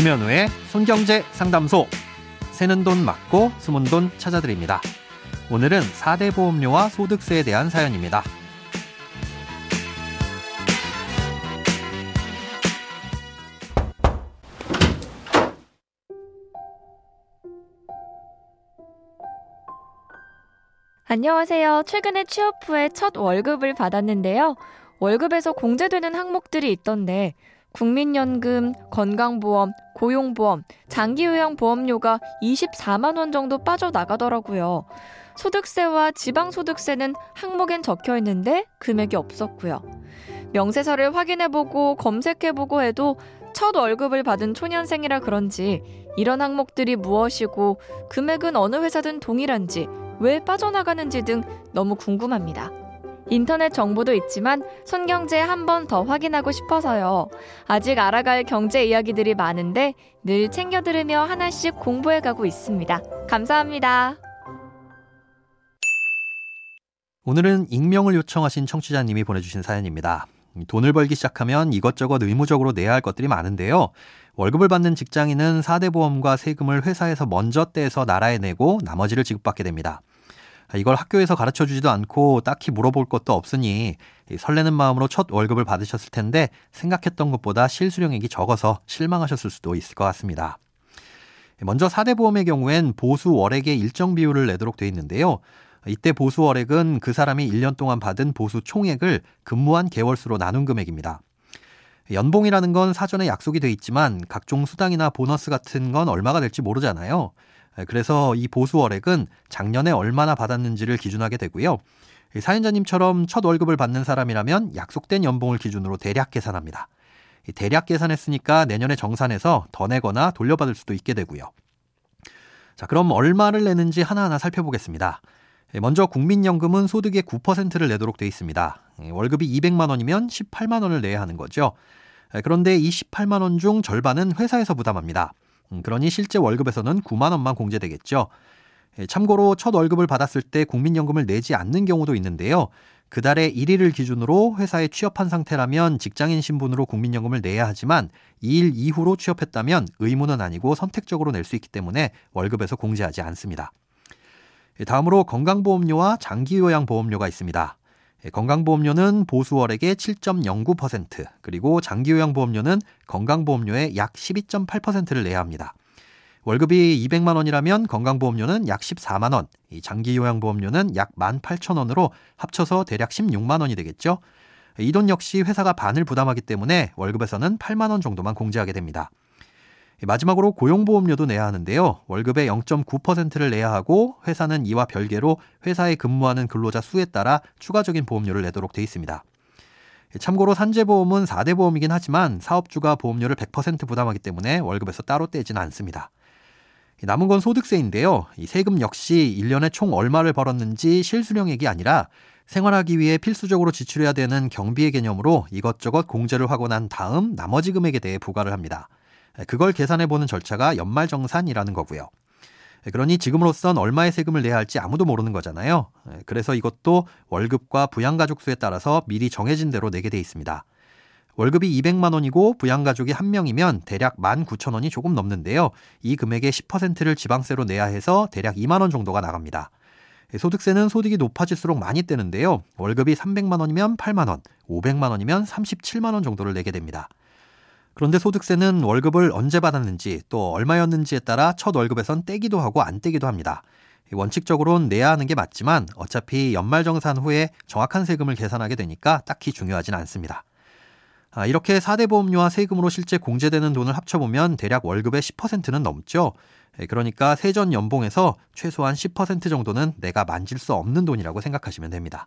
김현우의 손경제 상담소. 새는 돈 맞고 숨은 돈 찾아드립니다. 오늘은 4대 보험료와 소득세에 대한 사연입니다. 안녕하세요. 최근에 취업 후에 첫 월급을 받았는데요. 월급에서 공제되는 항목들이 있던데 국민연금, 건강보험, 고용보험, 장기요양 보험료가 24만 원 정도 빠져나가더라고요. 소득세와 지방소득세는 항목엔 적혀 있는데 금액이 없었고요. 명세서를 확인해보고 검색해보고 해도 첫 월급을 받은 초년생이라 그런지 이런 항목들이 무엇이고 금액은 어느 회사든 동일한지 왜 빠져나가는지 등 너무 궁금합니다. 인터넷 정보도 있지만 손경제 한 번 더 확인하고 싶어서요. 아직 알아갈 경제 이야기들이 많은데 늘 챙겨 들으며 하나씩 공부해 가고 있습니다. 감사합니다. 오늘은 익명을 요청하신 청취자님이 보내주신 사연입니다. 돈을 벌기 시작하면 이것저것 의무적으로 내야 할 것들이 많은데요. 월급을 받는 직장인은 4대 보험과 세금을 회사에서 먼저 떼서 나라에 내고 나머지를 지급받게 됩니다. 이걸 학교에서 가르쳐 주지도 않고 딱히 물어볼 것도 없으니 설레는 마음으로 첫 월급을 받으셨을 텐데 생각했던 것보다 실수령액이 적어서 실망하셨을 수도 있을 것 같습니다. 먼저 4대 보험의 경우엔 보수 월액의 일정 비율을 내도록 돼 있는데요. 이때 보수 월액은 그 사람이 1년 동안 받은 보수 총액을 근무한 개월수로 나눈 금액입니다. 연봉이라는 건 사전에 약속이 돼 있지만 각종 수당이나 보너스 같은 건 얼마가 될지 모르잖아요. 그래서 이 보수 월액은 작년에 얼마나 받았는지를 기준하게 되고요. 사연자님처럼 첫 월급을 받는 사람이라면 약속된 연봉을 기준으로 대략 계산합니다. 대략 계산했으니까 내년에 정산해서 더 내거나 돌려받을 수도 있게 되고요. 자, 그럼 얼마를 내는지 하나하나 살펴보겠습니다. 먼저 국민연금은 소득의 9%를 내도록 돼 있습니다. 월급이 200만 원이면 18만 원을 내야 하는 거죠. 그런데 이 18만 원 중 절반은 회사에서 부담합니다. 음, 그러니 실제 월급에서는 9만 원만 공제되겠죠. 예, 참고로 첫 월급을 받았을 때 국민연금을 내지 않는 경우도 있는데요. 그 달의 1일을 기준으로 회사에 취업한 상태라면 직장인 신분으로 국민연금을 내야 하지만 2일 이후로 취업했다면 의무는 아니고 선택적으로 낼 수 있기 때문에 월급에서 공제하지 않습니다. 예, 다음으로 건강보험료와 장기요양보험료가 있습니다. 예, 건강보험료는 보수월액의 7.09% 그리고 장기요양보험료는 건강보험료의 약 12.8%를 내야 합니다. 월급이 200만 원이라면 건강보험료는 약 14만 원, 장기요양보험료는 약 18,000원으로 합쳐서 대략 16만 원이 되겠죠. 이 돈 역시 회사가 반을 부담하기 때문에 월급에서는 8만 원 정도만 공제하게 됩니다. 마지막으로 고용보험료도 내야 하는데요. 월급의 0.9%를 내야 하고 회사는 이와 별개로 회사에 근무하는 근로자 수에 따라 추가적인 보험료를 내도록 돼 있습니다. 참고로 산재보험은 4대 보험이긴 하지만 사업주가 보험료를 100% 부담하기 때문에 월급에서 따로 떼지는 않습니다. 남은 건 소득세인데요. 이 세금 역시 1년에 총 얼마를 벌었는지 실수령액이 아니라 생활하기 위해 필수적으로 지출해야 되는 경비의 개념으로 이것저것 공제를 하고 난 다음 나머지 금액에 대해 부과를 합니다. 그걸 계산해 보는 절차가 연말 정산이라는 거고요. 그러니 지금으로선 얼마의 세금을 내야 할지 아무도 모르는 거잖아요. 그래서 이것도 월급과 부양가족 수에 따라서 미리 정해진 대로 내게 돼 있습니다. 월급이 200만 원이고 부양가족이 한 명이면 대략 19,000원이 조금 넘는데요. 이 금액의 10%를 지방세로 내야 해서 대략 2만 원 정도가 나갑니다. 소득세는 소득이 높아질수록 많이 떼는데요. 월급이 300만 원이면 8만 원, 500만 원이면 37만 원 정도를 내게 됩니다. 그런데 소득세는 월급을 언제 받았는지 또 얼마였는지에 따라 첫 월급에선 떼기도 하고 안 떼기도 합니다. 원칙적으로는 내야 하는 게 맞지만 어차피 연말정산 후에 정확한 세금을 계산하게 되니까 딱히 중요하진 않습니다. 아, 이렇게 4대 보험료와 세금으로 실제 공제되는 돈을 합쳐보면 대략 월급의 10%는 넘죠. 예, 그러니까 세전 연봉에서 최소한 10% 정도는 내가 만질 수 없는 돈이라고 생각하시면 됩니다.